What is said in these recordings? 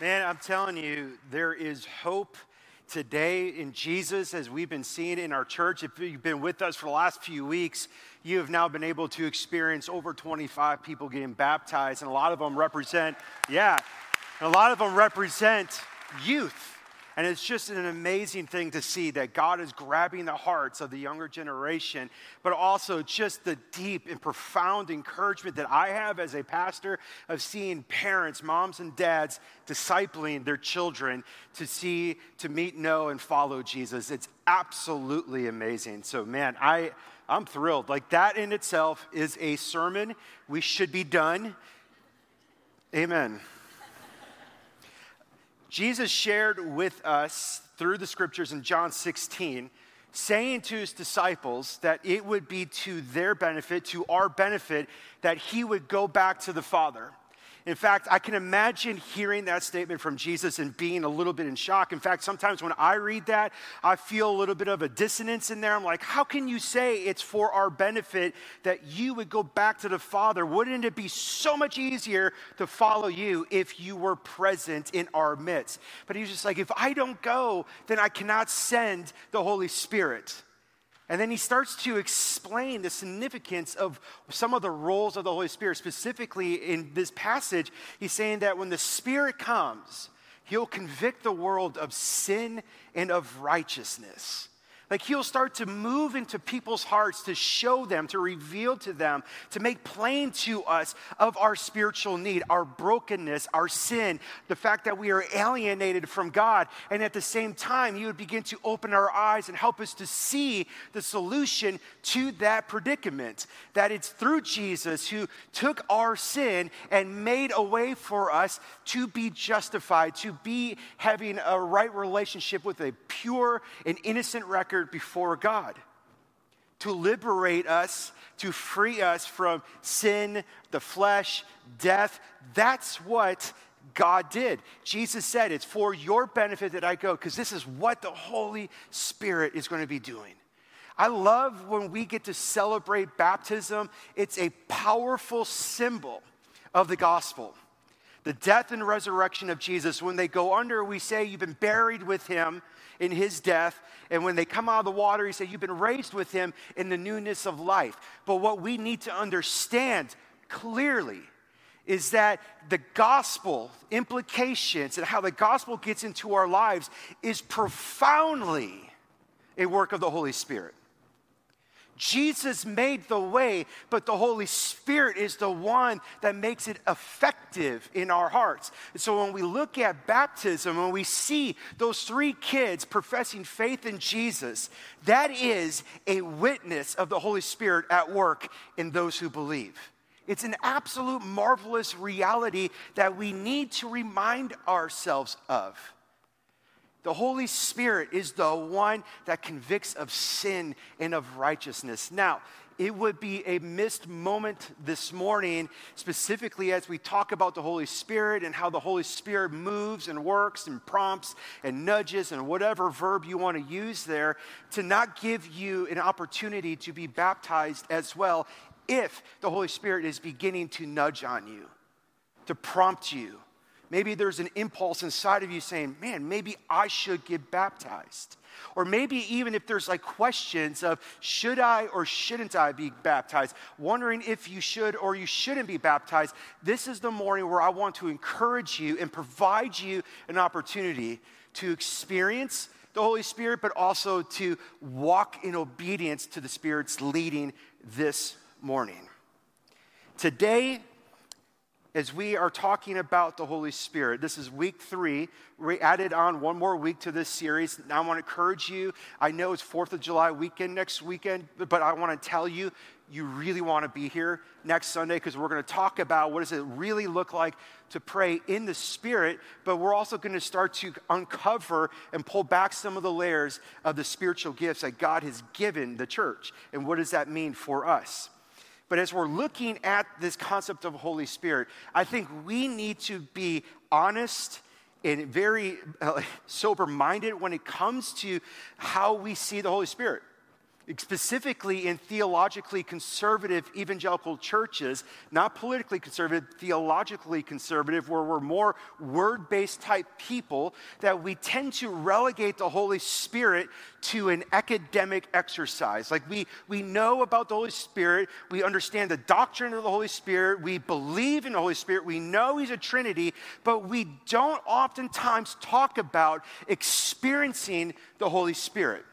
Man, I'm telling you, there is hope today in Jesus as we've been seeing in our church. If you've been with us for the last few weeks, you have now been able to experience over 25 people getting baptized, and a lot of them represent, yeah, a lot of them represent youth. And it's just an amazing thing to see that God is grabbing the hearts of the younger generation, but also just the deep and profound encouragement that I have as a pastor of seeing parents, moms, and dads discipling their children to see, to meet, know, and follow Jesus. It's absolutely amazing. So, man, I, I'm thrilled. Like, that in itself is a sermon. We should be done. Amen. Jesus shared with us through the scriptures in John 16, saying to his disciples that it would be to their benefit, to our benefit, that he would go back to the Father. In fact, I can imagine hearing that statement from Jesus and being a little bit in shock. In fact, sometimes when I read that, I feel a little bit of a dissonance in there. I'm like, how can you say it's for our benefit that you would go back to the Father? Wouldn't it be so much easier to follow you if you were present in our midst? But he's just like, if I don't go, then I cannot send the Holy Spirit. And then he starts to explain the significance of some of the roles of the Holy Spirit. Specifically, in this passage, he's saying that when the Spirit comes, he'll convict the world of sin and of righteousness. Like he'll start to move into people's hearts to show them, to reveal to them, to make plain to us of our spiritual need, our brokenness, our sin, the fact that we are alienated from God. And at the same time, he would begin to open our eyes and help us to see the solution to that predicament. That it's through Jesus who took our sin and made a way for us to be justified, to be having a right relationship with a pure and innocent record record before God to liberate us, to free us from sin, the flesh, death. That's what God did. Jesus said, It's for your benefit that I go, because this is what the Holy Spirit is going to be doing. I love when we get to celebrate baptism, it's a powerful symbol of the gospel. The death and resurrection of Jesus, when they go under, we say, You've been buried with him in his death. And when they come out of the water, he said, You've been raised with him in the newness of life. But what we need to understand clearly is that the gospel implications and how the gospel gets into our lives is profoundly a work of the Holy Spirit. Jesus made the way, but the Holy Spirit is the one that makes it effective in our hearts. And so when we look at baptism, when we see those three kids professing faith in Jesus, that is a witness of the Holy Spirit at work in those who believe. It's an absolute marvelous reality that we need to remind ourselves of. The Holy Spirit is the one that convicts of sin and of righteousness. Now, it would be a missed moment this morning, specifically as we talk about the Holy Spirit and how the Holy Spirit moves and works and prompts and nudges and whatever verb you want to use there, to not give you an opportunity to be baptized as well if the Holy Spirit is beginning to nudge on you, to prompt you Maybe there's an impulse inside of you saying, man, maybe I should get baptized. Or maybe even if there's like questions of should I or shouldn't I be baptized, wondering if you should or you shouldn't be baptized, this is the morning where I want to encourage you and provide you an opportunity to experience the Holy Spirit, but also to walk in obedience to the Spirit's leading this morning. Today, as we are talking about the Holy Spirit. This is week three. We added on one more week to this series. Now, I want to encourage you. I know it's 4th of July weekend next weekend, but I want to tell you, you really want to be here next Sunday because we're going to talk about what does it really look like to pray in the Spirit, but we're also going to start to uncover and pull back some of the layers of the spiritual gifts that God has given the church. And what does that mean for us? But as we're looking at this concept of Holy Spirit, I think we need to be honest and very uh, sober minded when it comes to how we see the Holy Spirit. Specifically in theologically conservative evangelical churches, not politically conservative, theologically conservative, where we're more word based type people, that we tend to relegate the Holy Spirit to an academic exercise. Like we, we know about the Holy Spirit, we understand the doctrine of the Holy Spirit, we believe in the Holy Spirit, we know He's a Trinity, but we don't oftentimes talk about experiencing the Holy Spirit.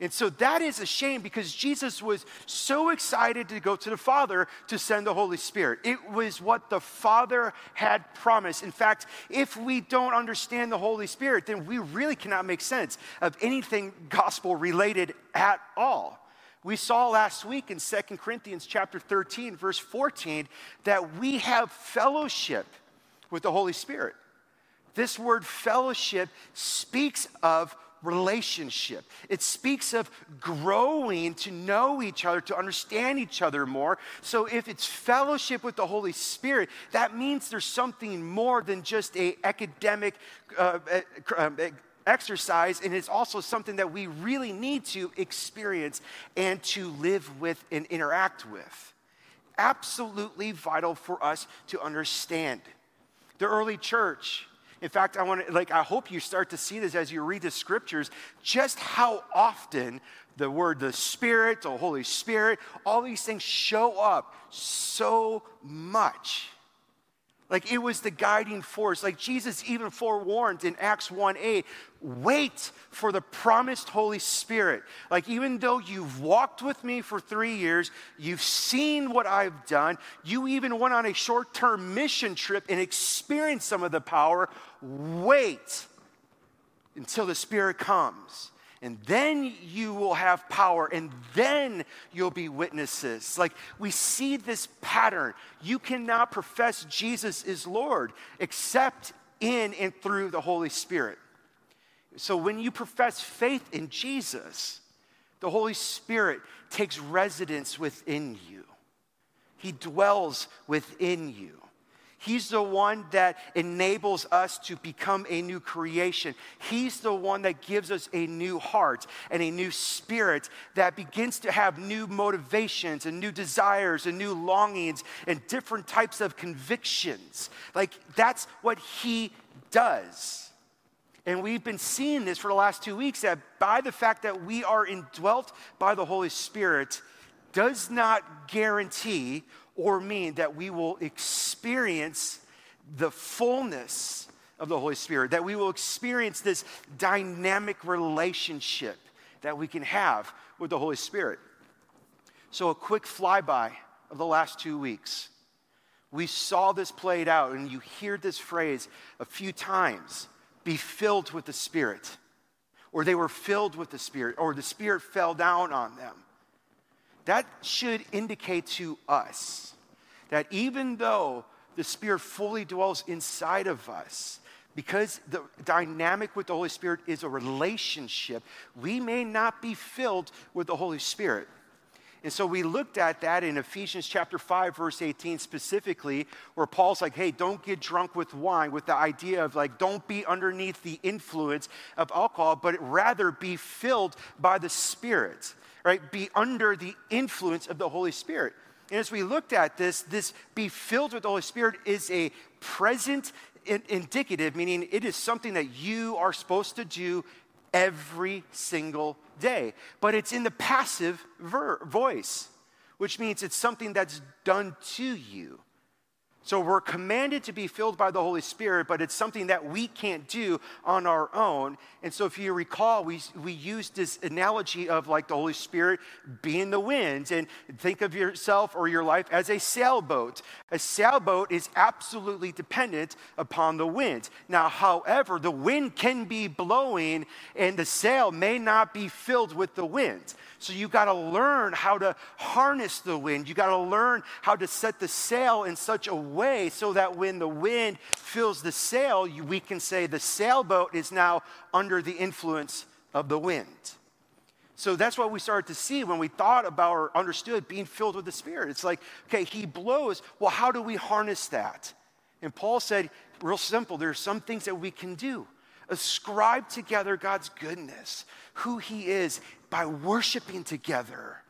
And so that is a shame because Jesus was so excited to go to the Father to send the Holy Spirit. It was what the Father had promised. In fact, if we don't understand the Holy Spirit, then we really cannot make sense of anything gospel related at all. We saw last week in 2 Corinthians chapter 13 verse 14 that we have fellowship with the Holy Spirit. This word fellowship speaks of relationship. It speaks of growing to know each other, to understand each other more. So if it's fellowship with the Holy Spirit, that means there's something more than just a academic uh, uh, exercise, and it's also something that we really need to experience and to live with and interact with. Absolutely vital for us to understand. The early church in fact, I want to, like, I hope you start to see this as you read the scriptures, just how often the word, the Spirit, the Holy Spirit, all these things show up so much. Like it was the guiding force. Like Jesus even forewarned in Acts 1 8, wait for the promised Holy Spirit. Like even though you've walked with me for three years, you've seen what I've done, you even went on a short term mission trip and experienced some of the power, wait until the Spirit comes and then you will have power, and then you'll be witnesses. Like we see this pattern. You cannot profess Jesus is Lord except in and through the Holy Spirit. So when you profess faith in Jesus, the Holy Spirit takes residence within you, He dwells within you. He's the one that enables us to become a new creation. He's the one that gives us a new heart and a new spirit that begins to have new motivations and new desires and new longings and different types of convictions. Like, that's what He does. And we've been seeing this for the last two weeks that by the fact that we are indwelt by the Holy Spirit does not guarantee or mean that we will experience the fullness of the Holy Spirit, that we will experience this dynamic relationship that we can have with the Holy Spirit. So, a quick flyby of the last two weeks. We saw this played out, and you hear this phrase a few times be filled with the Spirit, or they were filled with the Spirit, or the Spirit fell down on them. That should indicate to us that even though the Spirit fully dwells inside of us, because the dynamic with the Holy Spirit is a relationship, we may not be filled with the Holy Spirit. And so we looked at that in Ephesians chapter 5, verse 18 specifically, where Paul's like, hey, don't get drunk with wine, with the idea of like, don't be underneath the influence of alcohol, but rather be filled by the Spirit, right? Be under the influence of the Holy Spirit. And as we looked at this, this be filled with the Holy Spirit is a present indicative, meaning it is something that you are supposed to do every single day. But it's in the passive ver- voice, which means it's something that's done to you. So we're commanded to be filled by the Holy Spirit, but it's something that we can't do on our own. And so if you recall, we, we used this analogy of like the Holy Spirit being the wind. And think of yourself or your life as a sailboat. A sailboat is absolutely dependent upon the wind. Now, however, the wind can be blowing and the sail may not be filled with the wind. So you got to learn how to harness the wind. You got to learn how to set the sail in such a way so that when the wind fills the sail, we can say the sailboat is now under the influence of the wind. So that's what we started to see when we thought about or understood being filled with the Spirit. It's like, okay, He blows. Well, how do we harness that? And Paul said, real simple, there are some things that we can do. Ascribe together God's goodness, who He is, by worshiping together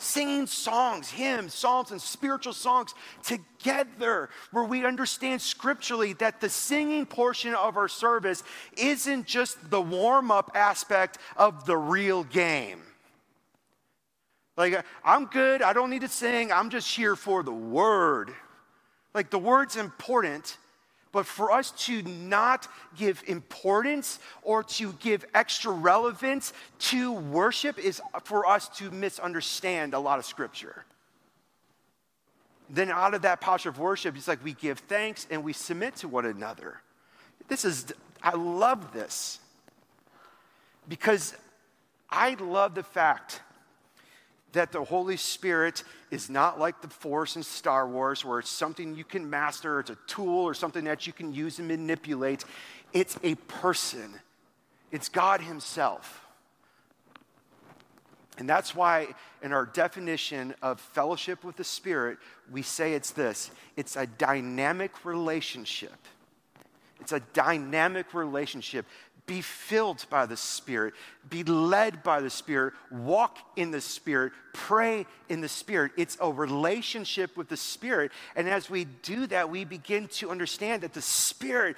singing songs, hymns, psalms, and spiritual songs together, where we understand scripturally that the singing portion of our service isn't just the warm up aspect of the real game. Like, I'm good, I don't need to sing, I'm just here for the word. Like, the word's important, but for us to not give importance or to give extra relevance to worship is for us to misunderstand a lot of scripture. Then, out of that posture of worship, it's like we give thanks and we submit to one another. This is, I love this because I love the fact that the Holy Spirit is not like the Force in Star Wars, where it's something you can master, it's a tool or something that you can use and manipulate. It's a person, it's God Himself. And that's why, in our definition of fellowship with the Spirit, we say it's this it's a dynamic relationship. It's a dynamic relationship be filled by the Spirit, be led by the Spirit, walk in the Spirit, pray in the Spirit. It's a relationship with the Spirit. And as we do that, we begin to understand that the Spirit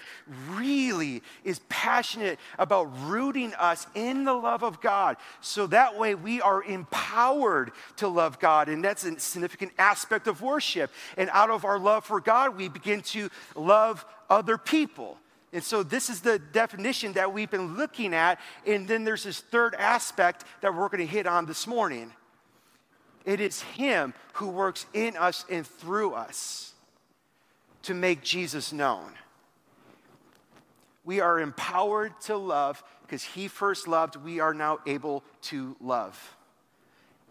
really is passionate about rooting us in the love of God. So that way we are empowered to love God. And that's a significant aspect of worship. And out of our love for God, we begin to love other people. And so, this is the definition that we've been looking at. And then there's this third aspect that we're going to hit on this morning. It is Him who works in us and through us to make Jesus known. We are empowered to love because He first loved, we are now able to love.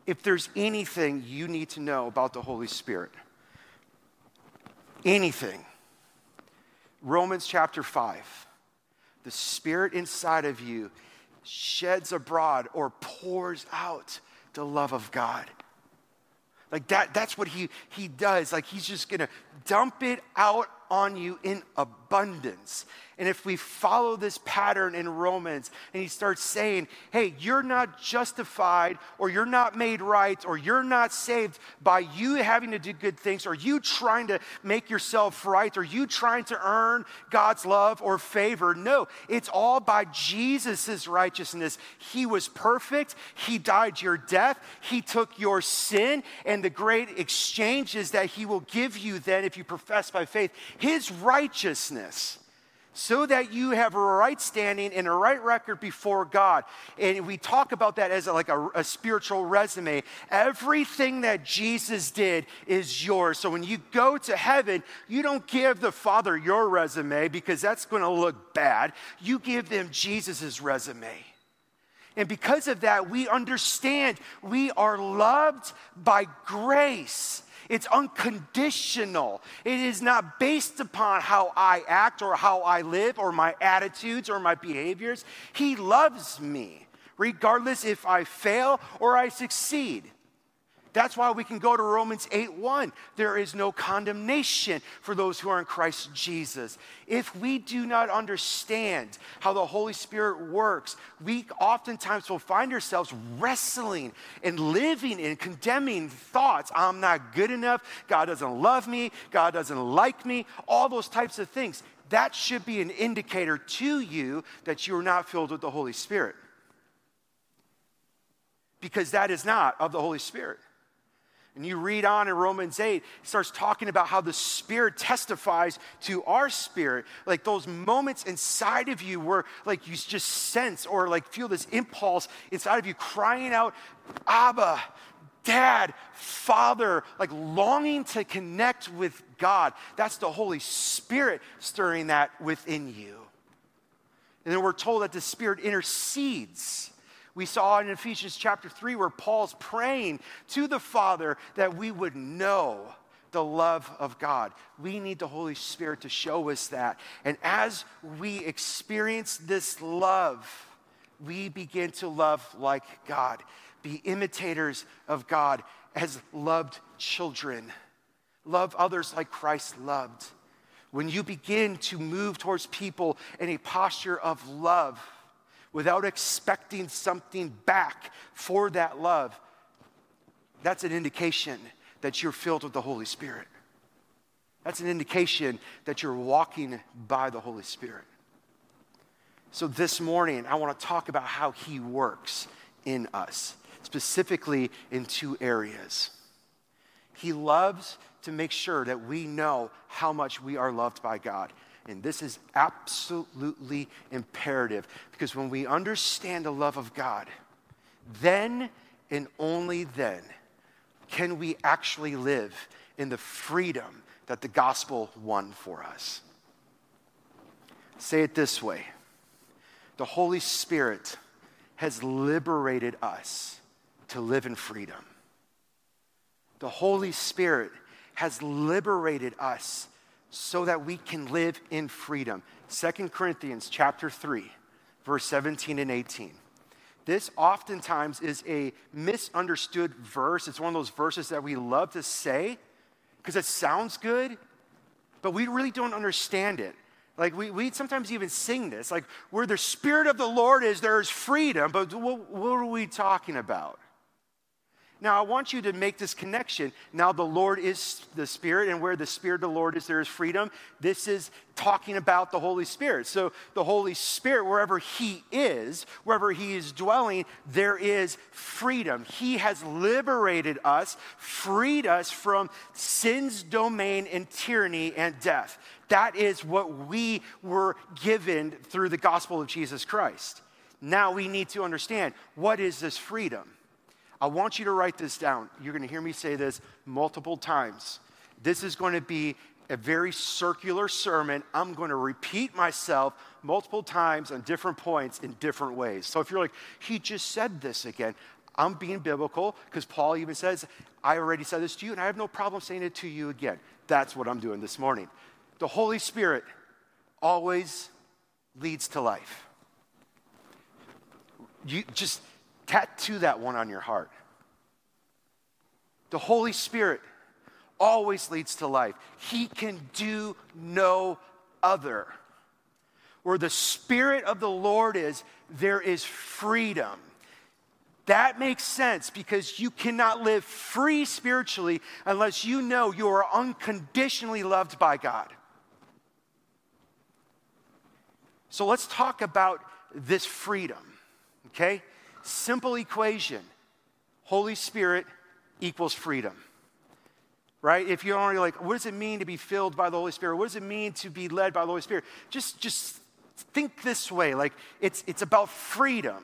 If there's anything you need to know about the Holy Spirit, anything, Romans chapter 5. The Spirit inside of you sheds abroad or pours out the love of God. Like that, that's what he, he does. Like he's just gonna dump it out on you in abundance. And if we follow this pattern in Romans and he starts saying, hey, you're not justified or you're not made right or you're not saved by you having to do good things or you trying to make yourself right or you trying to earn God's love or favor. No, it's all by Jesus' righteousness. He was perfect. He died your death. He took your sin. And the great exchanges that he will give you then, if you profess by faith, his righteousness so that you have a right standing and a right record before God. And we talk about that as like a, a, spiritual resume. Everything that Jesus did is yours. So when you go to heaven, you don't give the Father your resume because that's going to look bad. You give them Jesus' resume. And because of that, we understand we are loved by grace it's unconditional. It is not based upon how I act or how I live or my attitudes or my behaviors. He loves me, regardless if I fail or I succeed. That's why we can go to Romans 8 1. There is no condemnation for those who are in Christ Jesus. If we do not understand how the Holy Spirit works, we oftentimes will find ourselves wrestling and living in condemning thoughts. I'm not good enough. God doesn't love me. God doesn't like me. All those types of things. That should be an indicator to you that you are not filled with the Holy Spirit. Because that is not of the Holy Spirit. And you read on in Romans 8, it starts talking about how the Spirit testifies to our spirit. Like those moments inside of you where like you just sense or like feel this impulse inside of you crying out, Abba, Dad, Father, like longing to connect with God. That's the Holy Spirit stirring that within you. And then we're told that the Spirit intercedes we saw in Ephesians chapter 3 where Paul's praying to the Father that we would know the love of God. We need the Holy Spirit to show us that. And as we experience this love, we begin to love like God, be imitators of God as loved children, love others like Christ loved. When you begin to move towards people in a posture of love, without expecting something back for that love, that's an indication that you're filled with the Holy Spirit. That's an indication that you're walking by the Holy Spirit. So this morning, I want to talk about how He works in us, specifically in two areas. He loves to make sure that we know how much we are loved by God. And this is absolutely imperative because when we understand the love of God, then and only then can we actually live in the freedom that the gospel won for us. Say it this way the Holy Spirit has liberated us to live in freedom. The Holy Spirit has liberated us so that we can live in freedom. 2 Corinthians chapter 3, verse 17 and 18. This oftentimes is a misunderstood verse. It's one of those verses that we love to say because it sounds good, but we really don't understand it. Like we, we sometimes even sing this, like where the Spirit of the Lord is, there is freedom, but what, what are we talking about? Now, I want you to make this connection. Now, the Lord is the Spirit, and where the Spirit of the Lord is, there is freedom. This is talking about the Holy Spirit. So, the Holy Spirit, wherever He is, wherever He is dwelling, there is freedom. He has liberated us, freed us from sin's domain and tyranny and death. That is what we were given through the gospel of Jesus Christ. Now, we need to understand what is this freedom? I want you to write this down. You're going to hear me say this multiple times. This is going to be a very circular sermon. I'm going to repeat myself multiple times on different points in different ways. So if you're like, he just said this again, I'm being biblical because Paul even says, I already said this to you and I have no problem saying it to you again. That's what I'm doing this morning. The Holy Spirit always leads to life. You just Tattoo that one on your heart. The Holy Spirit always leads to life. He can do no other. Where the Spirit of the Lord is, there is freedom. That makes sense because you cannot live free spiritually unless you know you are unconditionally loved by God. So let's talk about this freedom, okay? Simple equation Holy Spirit equals freedom. Right? If you're only like, what does it mean to be filled by the Holy Spirit? What does it mean to be led by the Holy Spirit? Just, just think this way like it's, it's about freedom.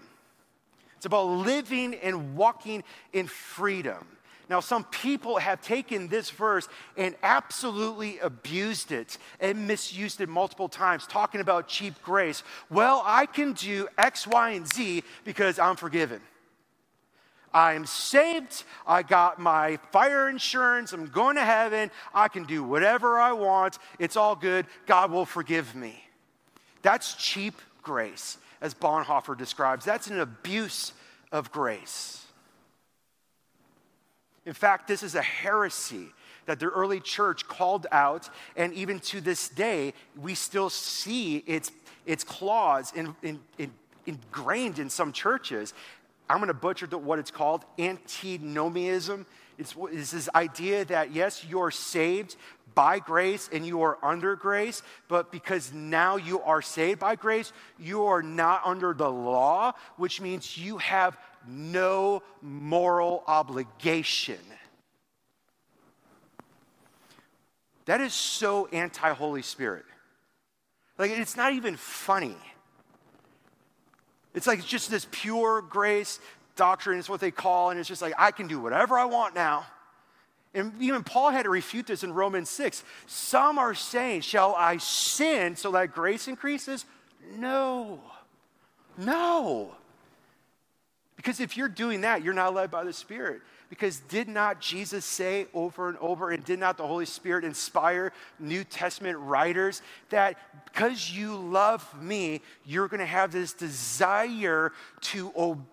It's about living and walking in freedom. Now, some people have taken this verse and absolutely abused it and misused it multiple times, talking about cheap grace. Well, I can do X, Y, and Z because I'm forgiven. I'm saved. I got my fire insurance. I'm going to heaven. I can do whatever I want. It's all good. God will forgive me. That's cheap grace, as Bonhoeffer describes. That's an abuse of grace. In fact, this is a heresy that the early church called out, and even to this day, we still see its, its claws in, in, in, ingrained in some churches. I'm going to butcher what it's called antinomianism. It's, it's this idea that, yes, you're saved by grace and you are under grace, but because now you are saved by grace, you are not under the law, which means you have no moral obligation. That is so anti Holy Spirit. Like, it's not even funny. It's like it's just this pure grace doctrine, it's what they call, and it's just like, I can do whatever I want now. And even Paul had to refute this in Romans 6. Some are saying, Shall I sin so that grace increases? No. No. Because if you're doing that, you're not led by the Spirit. Because did not Jesus say over and over, and did not the Holy Spirit inspire New Testament writers that because you love me, you're going to have this desire to obey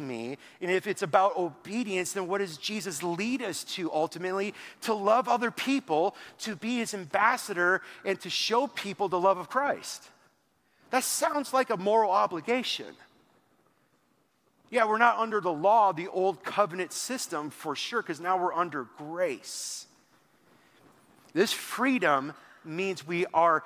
me? And if it's about obedience, then what does Jesus lead us to ultimately? To love other people, to be his ambassador, and to show people the love of Christ. That sounds like a moral obligation. Yeah, we're not under the law, the old covenant system for sure, because now we're under grace. This freedom means we are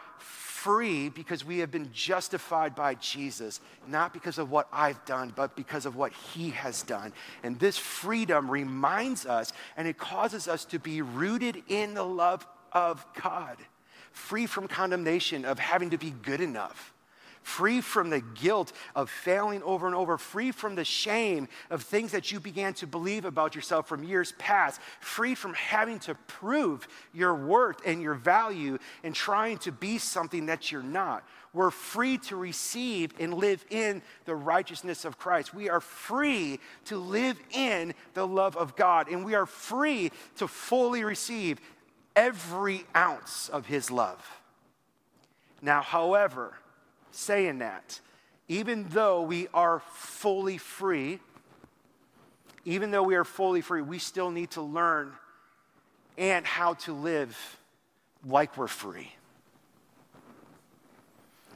free because we have been justified by Jesus, not because of what I've done, but because of what He has done. And this freedom reminds us and it causes us to be rooted in the love of God, free from condemnation, of having to be good enough free from the guilt of failing over and over, free from the shame of things that you began to believe about yourself from years past, free from having to prove your worth and your value and trying to be something that you're not. We're free to receive and live in the righteousness of Christ. We are free to live in the love of God, and we are free to fully receive every ounce of His love. Now, however, saying that. Even though we are fully free, even though we are fully free, we still need to learn and how to live like we're free.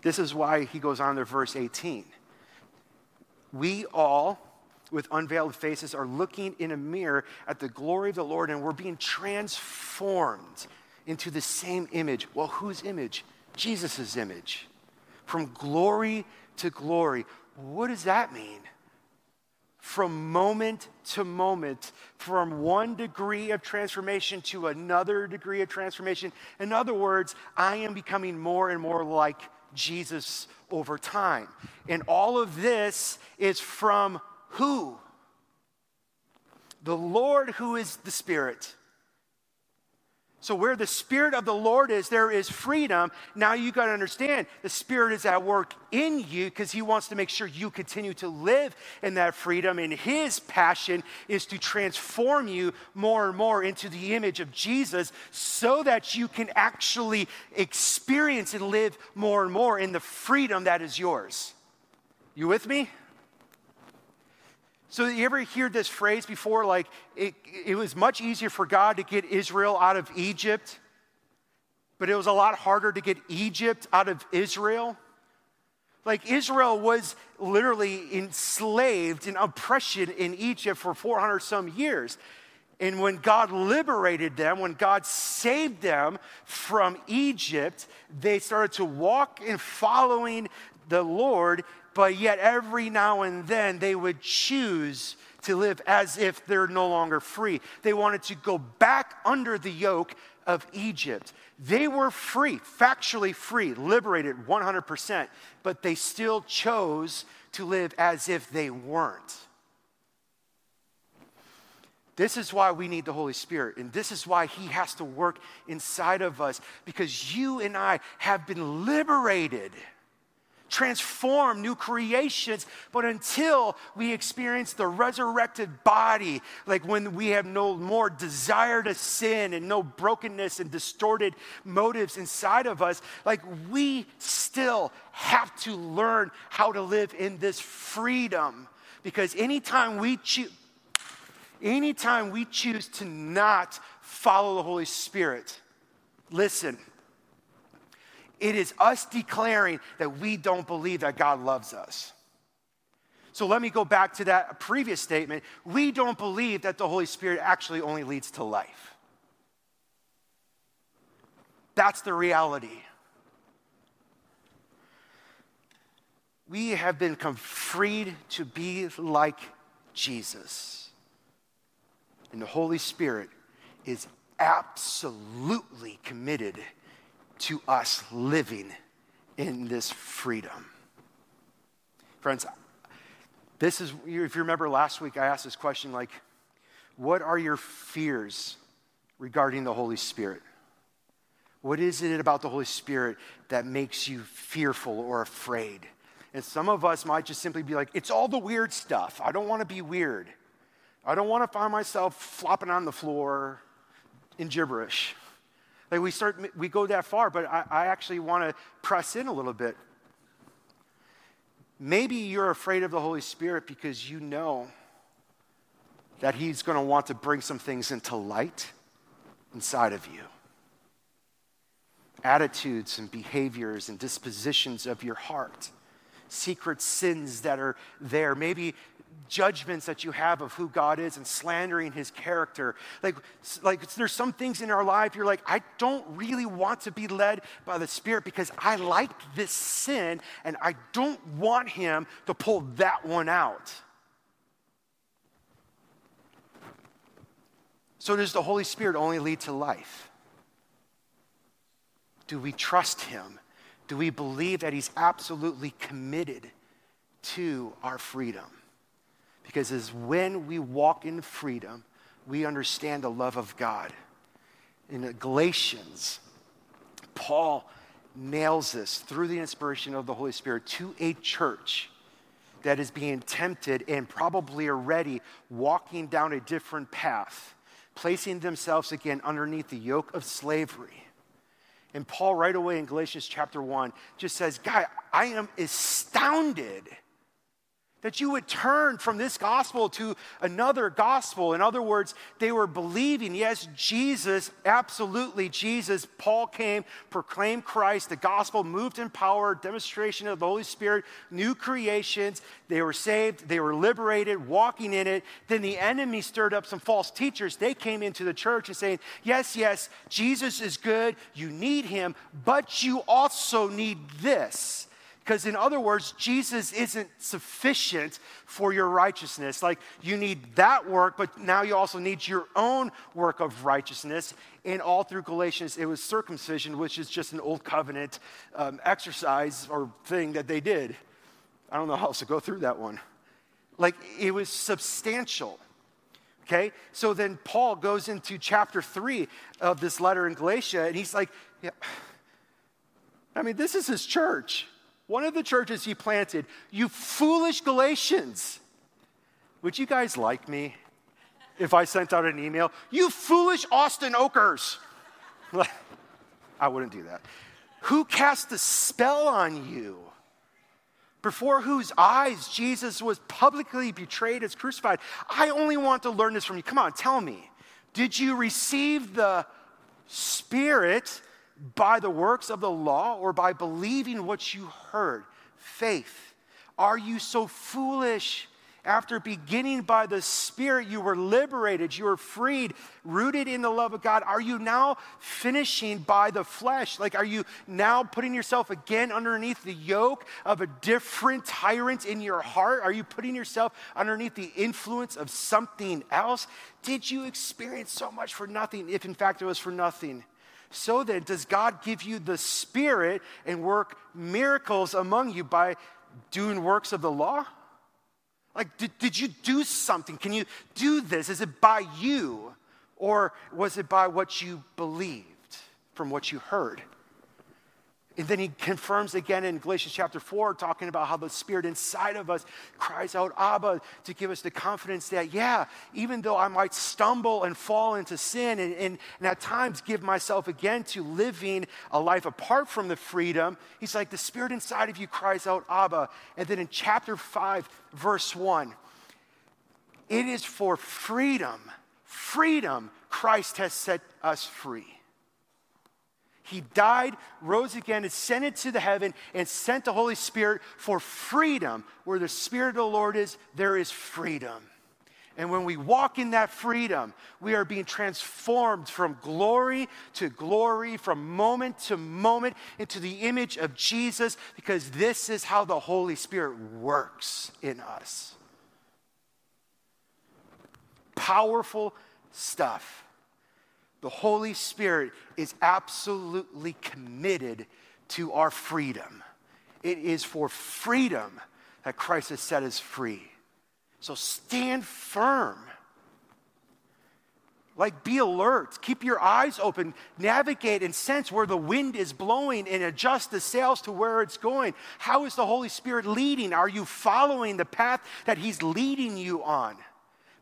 This is why he goes on to verse 18. We all, with unveiled faces, are looking in a mirror at the glory of the Lord and we're being transformed into the same image. Well, whose image? Jesus' image from glory to glory. What does that mean? From moment to moment, from one degree of transformation to another degree of transformation. In other words, I am becoming more and more like Jesus over time. And all of this is from who? The Lord who is the Spirit. So, where the Spirit of the Lord is, there is freedom. Now you got to understand the Spirit is at work in you because He wants to make sure you continue to live in that freedom. And His passion is to transform you more and more into the image of Jesus so that you can actually experience and live more and more in the freedom that is yours. You with me? So, you ever hear this phrase before? Like, it, it was much easier for God to get Israel out of Egypt, but it was a lot harder to get Egypt out of Israel. Like, Israel was literally enslaved in oppression in Egypt for 400 some years. And when God liberated them, when God saved them from Egypt, they started to walk in following the Lord but yet every now and then they would choose to live as if they're no longer free. They wanted to go back under the yoke of Egypt. They were free, factually free, liberated 100%, but they still chose to live as if they weren't. This is why we need the Holy Spirit, and this is why He has to work inside of us because you and I have been liberated transform new creations. But until we experience the resurrected body, like when we have no more desire to sin and no brokenness and distorted motives inside of us, like we still have to learn how to live in this freedom. Because anytime we choose, anytime we choose to not follow the Holy Spirit, listen it is us declaring that we don't believe that God loves us. So let me go back to that previous statement. We don't believe that the Holy Spirit actually only leads to life. That's the reality. We have been freed to be like Jesus. And the Holy Spirit is absolutely committed to us living in this freedom. Friends, this is, if you remember last week, I asked this question like, what are your fears regarding the Holy Spirit? What is it about the Holy Spirit that makes you fearful or afraid? And some of us might just simply be like, it's all the weird stuff. I don't want to be weird. I don't want to find myself flopping on the floor in gibberish. Like we start, we go that far, but I, I actually want to press in a little bit. Maybe you're afraid of the Holy Spirit because you know that He's going to want to bring some things into light inside of you. Attitudes and behaviors and dispositions of your heart, secret sins that are there. Maybe judgments that you have of who God is and slandering his character. Like, like there's some things in our life you're like, I don't really want to be led by the Spirit because I like this sin and I don't want him to pull that one out. So, does the Holy Spirit only lead to life? Do we trust him? Do we believe that he's absolutely committed to our freedom? Because as when we walk in freedom, we understand the love of God. In Galatians, Paul nails this through the inspiration of the Holy Spirit to a church that is being tempted and probably already walking down a different path, placing themselves again underneath the yoke of slavery. And Paul, right away in Galatians chapter 1, just says, Guy, I am astounded that you would turn from this gospel to another gospel. In other words, they were believing, yes, Jesus, absolutely Jesus. Paul came, proclaimed Christ, the gospel moved in power, demonstration of the Holy Spirit, new creations. They were saved, they were liberated, walking in it. Then the enemy stirred up some false teachers. They came into the church and saying, Yes, yes, Jesus is good, you need him, but you also need this. Because, in other words, Jesus isn't sufficient for your righteousness. Like, you need that work, but now you also need your own work of righteousness. And all through Galatians, it was circumcision, which is just an old covenant um, exercise or thing that they did. I don't know how else to go through that one. Like, it was substantial. Okay? So then Paul goes into chapter three of this letter in Galatia, and he's like, yeah, I mean, this is his church one of the churches he planted, you foolish Galatians. Would you guys like me if I sent out an email? You foolish Austin Oakers. I wouldn't do that. Who cast a spell on you? Before whose eyes Jesus was publicly betrayed as crucified. I only want to learn this from you. Come on, tell me. Did you receive the Spirit by the works of the law or by believing what you heard? Faith. Are you so foolish? After beginning by the Spirit, you were liberated, you were freed, rooted in the love of God. Are you now finishing by the flesh? Like, are you now putting yourself again underneath the yoke of a different tyrant in your heart? Are you putting yourself underneath the influence of something else? Did you experience so much for nothing, if in fact it was for nothing? So then, does God give you the Spirit and work miracles among you by doing works of the law? Like, did, did you do something? Can you do this? Is it by you? Or was it by what you believed from what you heard? And then he confirms again in Galatians chapter 4, talking about how the Spirit inside of us cries out, Abba, to give us the confidence that, yeah, even though I might stumble and fall into sin and, and, and at times give myself again to living a life apart from the freedom, he's like, the Spirit inside of you cries out, Abba. And then in chapter 5, verse 1, it is for freedom, freedom, Christ has set us free. He died, rose again, ascended to the heaven, and sent the Holy Spirit for freedom. Where the Spirit of the Lord is, there is freedom. And when we walk in that freedom, we are being transformed from glory to glory, from moment to moment into the image of Jesus, because this is how the Holy Spirit works in us. Powerful stuff the Holy Spirit is absolutely committed to our freedom. It is for freedom that Christ has set us free. So stand firm. Like, be alert. Keep your eyes open. Navigate and sense where the wind is blowing and adjust the sails to where it's going. How is the Holy Spirit leading? Are you following the path that He's leading you on?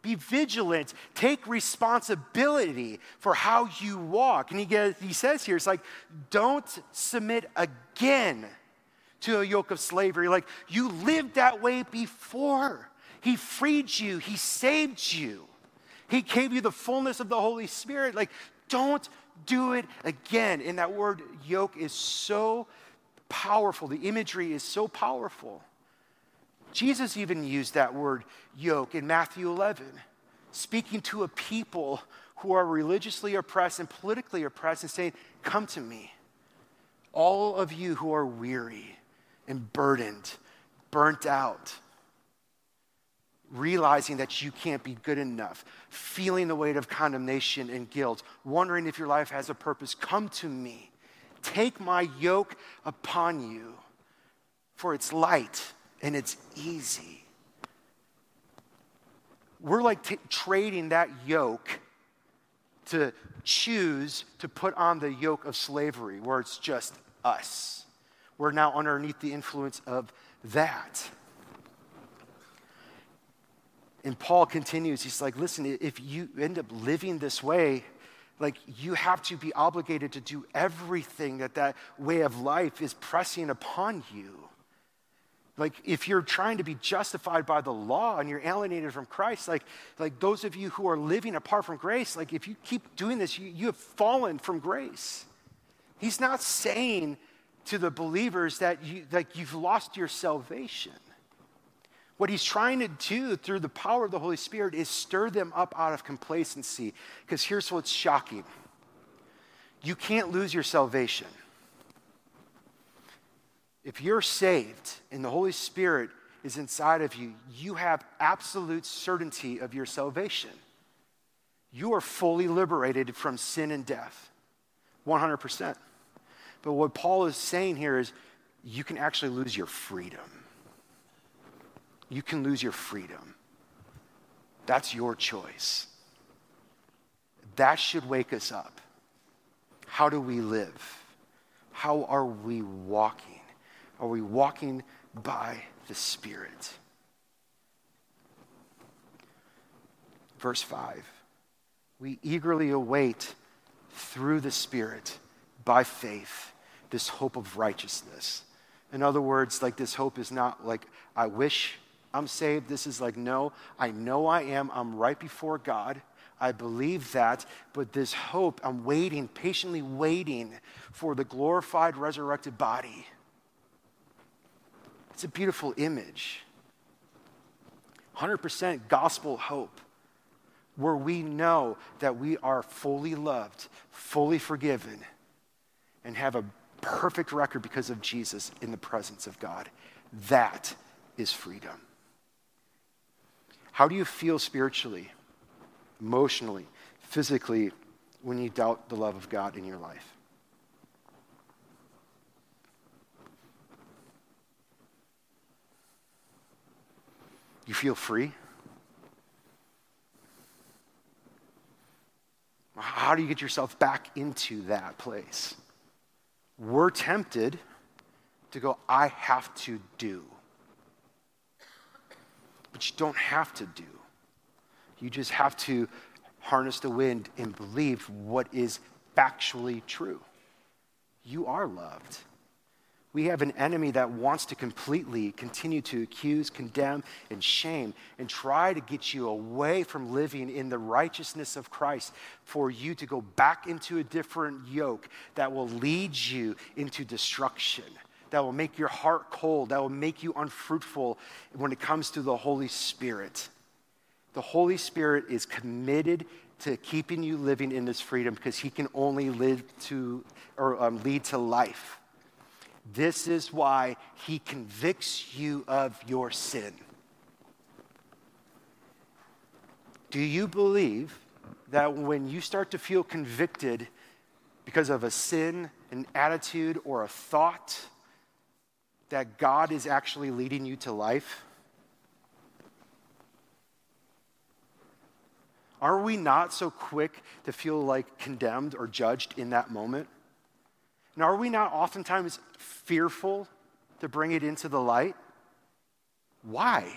Be vigilant. Take responsibility for how you walk. And he, gets, he says here, it's like, don't submit again to a yoke of slavery. Like, you lived that way before. He freed you, He saved you, He gave you the fullness of the Holy Spirit. Like, don't do it again. And that word yoke is so powerful, the imagery is so powerful. Jesus even used that word yoke in Matthew 11, speaking to a people who are religiously oppressed and politically oppressed and saying, Come to me, all of you who are weary and burdened, burnt out, realizing that you can't be good enough, feeling the weight of condemnation and guilt, wondering if your life has a purpose. Come to me. Take my yoke upon you, for it's light and it's easy. We're like t- trading that yoke to choose to put on the yoke of slavery, where it's just us. We're now underneath the influence of that. And Paul continues, he's like, listen, if you end up living this way, like you have to be obligated to do everything that that way of life is pressing upon you. Like if you're trying to be justified by the law and you're alienated from Christ, like, like those of you who are living apart from grace, like if you keep doing this, you, you have fallen from grace. He's not saying to the believers that you, like you've lost your salvation. What he's trying to do through the power of the Holy Spirit is stir them up out of complacency. Because here's what's shocking you can't lose your salvation. If you're saved and the Holy Spirit is inside of you, you have absolute certainty of your salvation. You are fully liberated from sin and death, 100%. But what Paul is saying here is you can actually lose your freedom. You can lose your freedom. That's your choice. That should wake us up. How do we live? How are we walking? Are we walking by the Spirit? Verse 5 We eagerly await through the Spirit, by faith, this hope of righteousness. In other words, like this hope is not like, I wish I'm saved. This is like, no, I know I am. I'm right before God. I believe that, but this hope, I'm waiting, patiently waiting for the glorified, resurrected body it's a beautiful image. 100% gospel hope, where we know that we are fully loved, fully forgiven, and have a perfect record because of Jesus in the presence of God. That is freedom. How do you feel spiritually, emotionally, physically when you doubt the love of God in your life? You feel free? How do you get yourself back into that place? We're tempted to go, I have to do. But you don't have to do. You just have to harness the wind and believe what is factually true. You are loved. We have an enemy that wants to completely continue to accuse, condemn, and shame and try to get you away from living in the righteousness of Christ for you to go back into a different yoke that will lead you into destruction, that will make your heart cold, that will make you unfruitful when it comes to the Holy Spirit. The Holy Spirit is committed to keeping you living in this freedom because he can only live to or um, lead to life. This is why he convicts you of your sin. Do you believe that when you start to feel convicted because of a sin, an attitude, or a thought, that God is actually leading you to life? Are we not so quick to feel like condemned or judged in that moment? And are we not oftentimes fearful to bring it into the light? Why?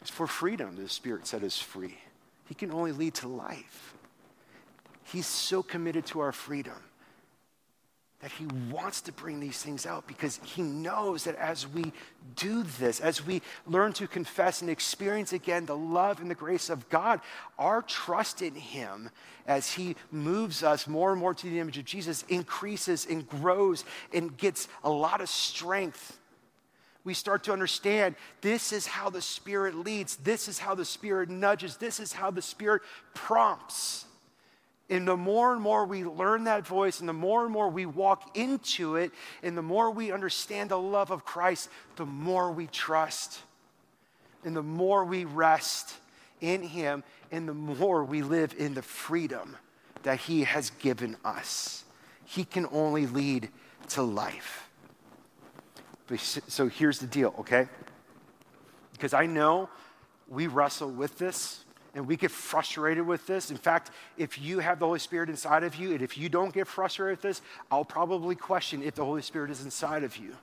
It's for freedom, the Spirit said is free. He can only lead to life. He's so committed to our freedom that he wants to bring these things out because he knows that as we do this, as we learn to confess and experience again the love and the grace of God, our trust in him as he moves us more and more to the image of Jesus increases and grows and gets a lot of strength. We start to understand this is how the Spirit leads, this is how the Spirit nudges, this is how the Spirit prompts. And the more and more we learn that voice, and the more and more we walk into it, and the more we understand the love of Christ, the more we trust. And the more we rest in Him, and the more we live in the freedom that He has given us. He can only lead to life. So here's the deal, okay? Because I know we wrestle with this and we get frustrated with this. In fact, if you have the Holy Spirit inside of you, and if you don't get frustrated with this, I'll probably question if the Holy Spirit is inside of you.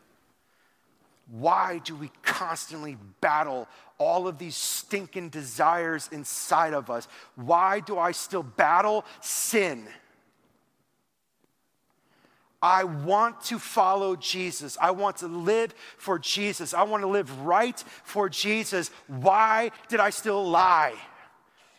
Why do we constantly battle all of these stinking desires inside of us? Why do I still battle sin? I want to follow Jesus. I want to live for Jesus. I want to live right for Jesus. Why did I still lie?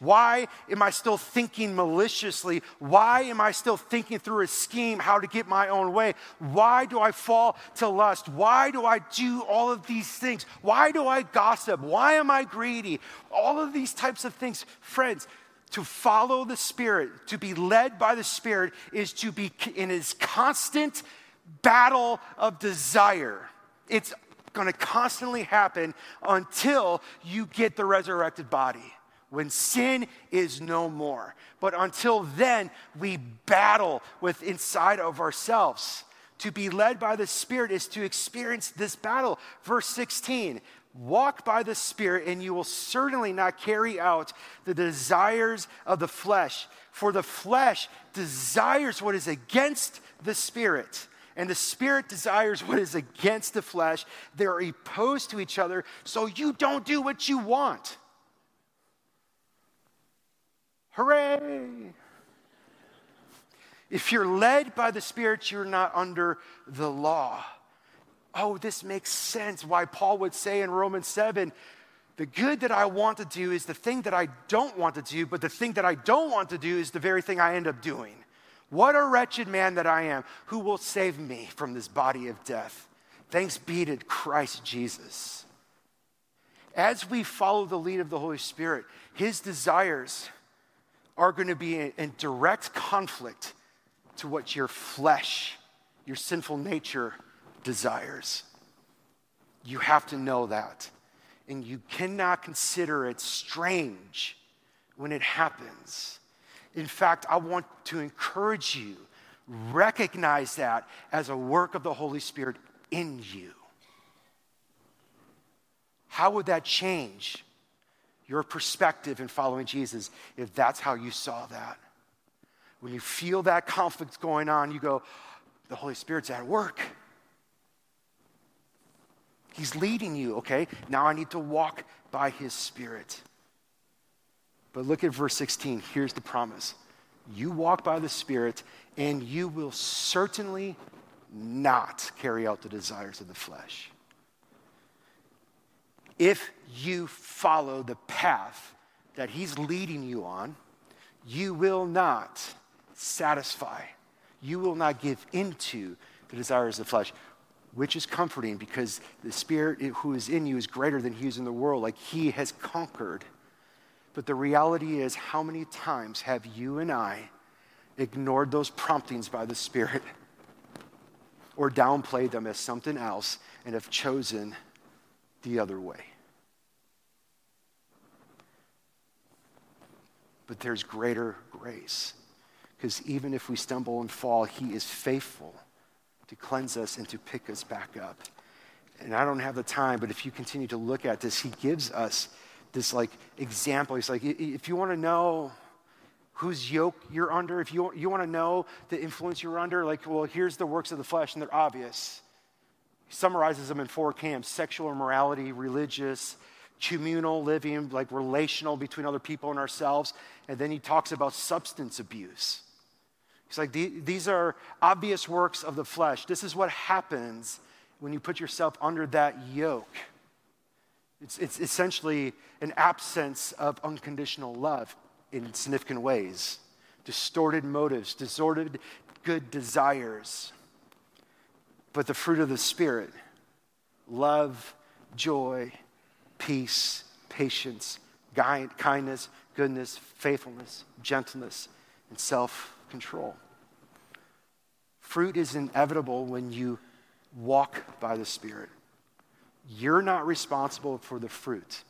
Why am I still thinking maliciously? Why am I still thinking through a scheme how to get my own way? Why do I fall to lust? Why do I do all of these things? Why do I gossip? Why am I greedy? All of these types of things. Friends, to follow the Spirit, to be led by the Spirit, is to be in his constant battle of desire. It's going to constantly happen until you get the resurrected body when sin is no more. But until then, we battle with inside of ourselves. To be led by the Spirit is to experience this battle. Verse 16 Walk by the Spirit, and you will certainly not carry out the desires of the flesh. For the flesh desires what is against the Spirit, and the Spirit desires what is against the flesh. They're opposed to each other, so you don't do what you want. Hooray! If you're led by the Spirit, you're not under the law. Oh, this makes sense why Paul would say in Romans 7 the good that I want to do is the thing that I don't want to do, but the thing that I don't want to do is the very thing I end up doing. What a wretched man that I am. Who will save me from this body of death? Thanks be to Christ Jesus. As we follow the lead of the Holy Spirit, his desires are going to be in, direct conflict to what your flesh, your sinful nature desires. You have to know that. And you cannot consider it strange when it happens. In fact, I want to encourage you recognize that as a work of the Holy Spirit in you. How would that change your perspective in following Jesus if that's how you saw that. When you feel that conflict going on, you go, the Holy Spirit's at work. He's leading you, okay? Now I need to walk by His Spirit. But look at verse 16. Here's the promise you walk by the Spirit, and you will certainly not carry out the desires of the flesh if you follow the path that He's leading you on, you will not satisfy. You will not give into the desires of the flesh, which is comforting because the Spirit who is in you is greater than He is in the world. Like He has conquered. But the reality is, how many times have you and I ignored those promptings by the Spirit or downplayed them as something else and have chosen the other way. But there's greater grace. Because even if we stumble and fall, He is faithful to cleanse us and to pick us back up. And I don't have the time, but if you continue to look at this, He gives us this like example. He's like, if you want to know whose yoke you're under, if you, you want to know the influence you're under, like, well, here's the works of the flesh, and they're obvious. He summarizes them in four camps sexual immorality, religious, communal living, like relational between other people and ourselves. And then he talks about substance abuse. He's like, these are obvious works of the flesh. This is what happens when you put yourself under that yoke. It's, it's essentially an absence of unconditional love in significant ways, distorted motives, distorted good desires. But the fruit of the Spirit love, joy, peace, patience, kindness, goodness, faithfulness, gentleness, and self control. Fruit is inevitable when you walk by the Spirit. You're not responsible for the fruit.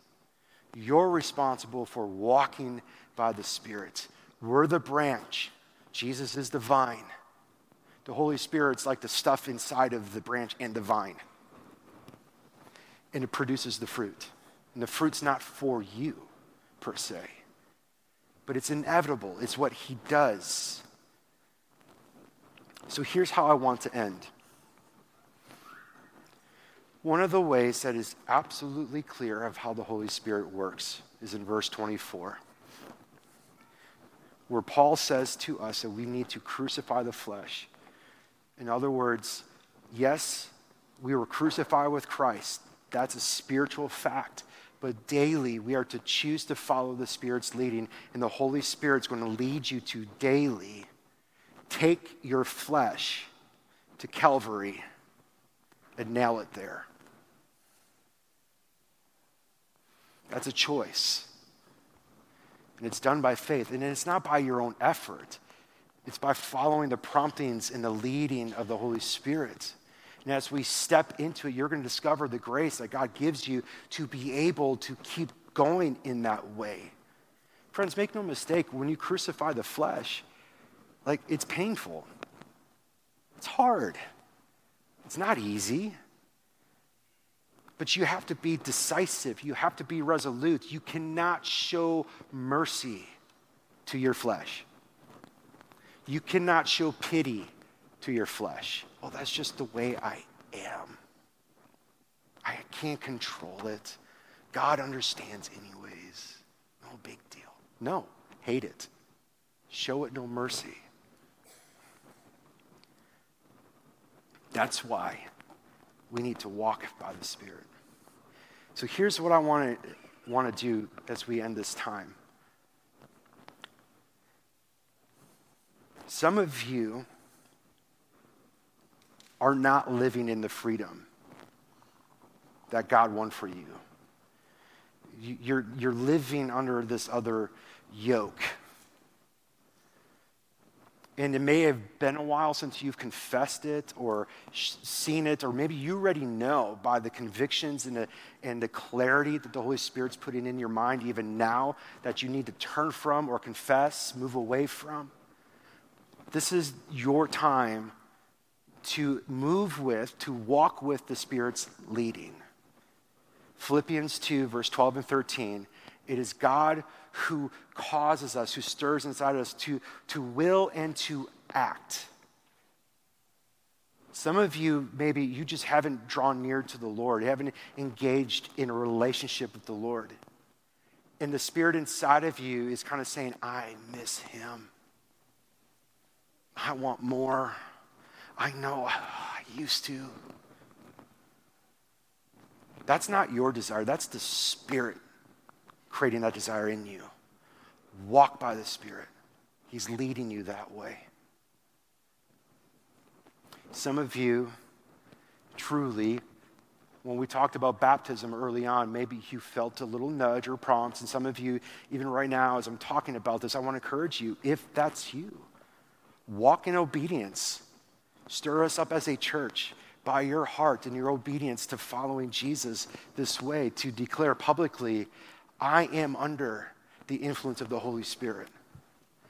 You're responsible for walking by the Spirit. We're the branch. Jesus is the vine. The Holy Spirit's like the stuff inside of the branch and the vine. And it produces the fruit. And the fruit's not for you, per se, but it's inevitable. It's what He does. So here's how I want to end. One of the ways that is absolutely clear of how the Holy Spirit works is in verse 24, where Paul says to us that we need to crucify the flesh. In other words, yes, we were crucified with Christ. That's a spiritual fact. But daily, we are to choose to follow the Spirit's leading, and the Holy Spirit's going to lead you to daily take your flesh to Calvary and nail it there. That's a choice. And it's done by faith. And it's not by your own effort, it's by following the promptings and the leading of the Holy Spirit. And as we step into it, you're going to discover the grace that God gives you to be able to keep going in that way. Friends, make no mistake, when you crucify the flesh, like it's painful. It's hard. It's not easy. But you have to be decisive. You have to be resolute. You cannot show mercy to your flesh. You cannot show pity to your flesh. Well, that's just the way I am. I can't control it. God understands, anyways. No big deal. No, hate it. Show it no mercy. That's why we need to walk by the Spirit. So here's what I want to want to do as we end this time. Some of you are not living in the freedom that God won for you. You're, you're living under this other yoke. And it may have been a while since you've confessed it or seen it, or maybe you already know by the convictions and the, and the clarity that the Holy Spirit's putting in your mind, even now, that you need to turn from or confess, move away from. This is your time to move with, to walk with the Spirit's leading. Philippians 2, verse 12 and 13. It is God who causes us, who stirs inside us to, to will and to act. Some of you, maybe you just haven't drawn near to the Lord, you haven't engaged in a relationship with the Lord. And the spirit inside of you is kind of saying, I miss him. I want more. I know I used to. That's not your desire, that's the spirit creating that desire in you. Walk by the Spirit, He's leading you that way. Some of you, truly, when we talked about baptism early on, maybe you felt a little nudge or prompts. And some of you, even right now, as I'm talking about this, I want to encourage you if that's you, walk in obedience. Stir us up as a church by your heart and your obedience to following Jesus this way, to declare publicly, I am under the influence of the Holy Spirit.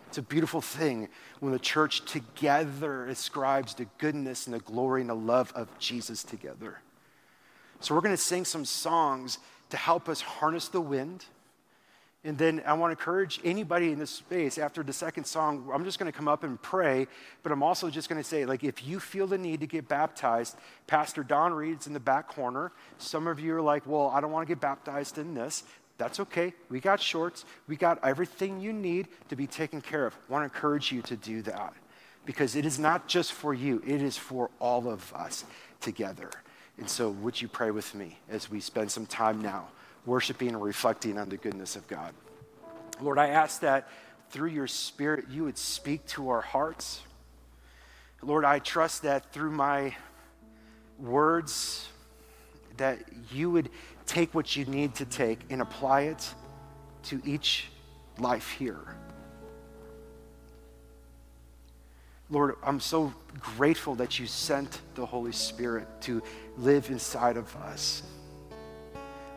It's a beautiful thing when the church together ascribes the goodness and the glory and the love of Jesus together. So, we're going to sing some songs to help us harness the wind. And then I want to encourage anybody in this space after the second song, I'm just going to come up and pray, but I'm also just going to say, like, if you feel the need to get baptized, Pastor Don Reed's in the back corner. Some of you are like, well, I don't want to get baptized in this. That's okay. We got shorts. We got everything you need to be taken care of. I want to encourage you to do that because it is not just for you, it is for all of us together. And so, would you pray with me as we spend some time now worshiping and reflecting on the goodness of God? Lord, I ask that through your Spirit you would speak to our hearts. Lord, I trust that through my words, that you would take what you need to take and apply it to each life here. Lord, I'm so grateful that you sent the Holy Spirit to live inside of us.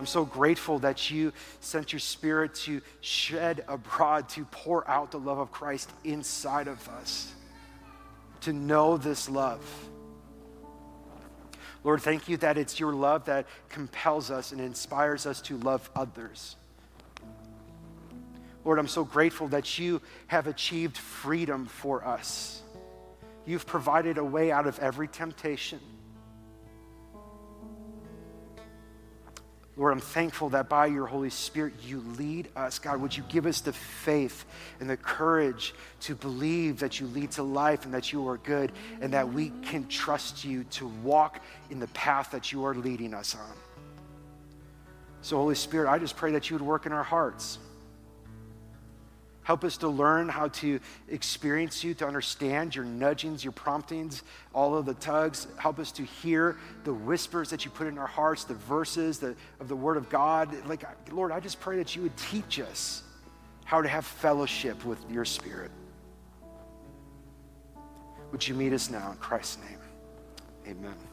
I'm so grateful that you sent your Spirit to shed abroad, to pour out the love of Christ inside of us, to know this love. Lord, thank you that it's your love that compels us and inspires us to love others. Lord, I'm so grateful that you have achieved freedom for us. You've provided a way out of every temptation. Lord, I'm thankful that by your Holy Spirit you lead us. God, would you give us the faith and the courage to believe that you lead to life and that you are good and that we can trust you to walk in the path that you are leading us on. So, Holy Spirit, I just pray that you would work in our hearts. Help us to learn how to experience you, to understand your nudgings, your promptings, all of the tugs. Help us to hear the whispers that you put in our hearts, the verses the, of the Word of God. Like, Lord, I just pray that you would teach us how to have fellowship with your Spirit. Would you meet us now in Christ's name? Amen.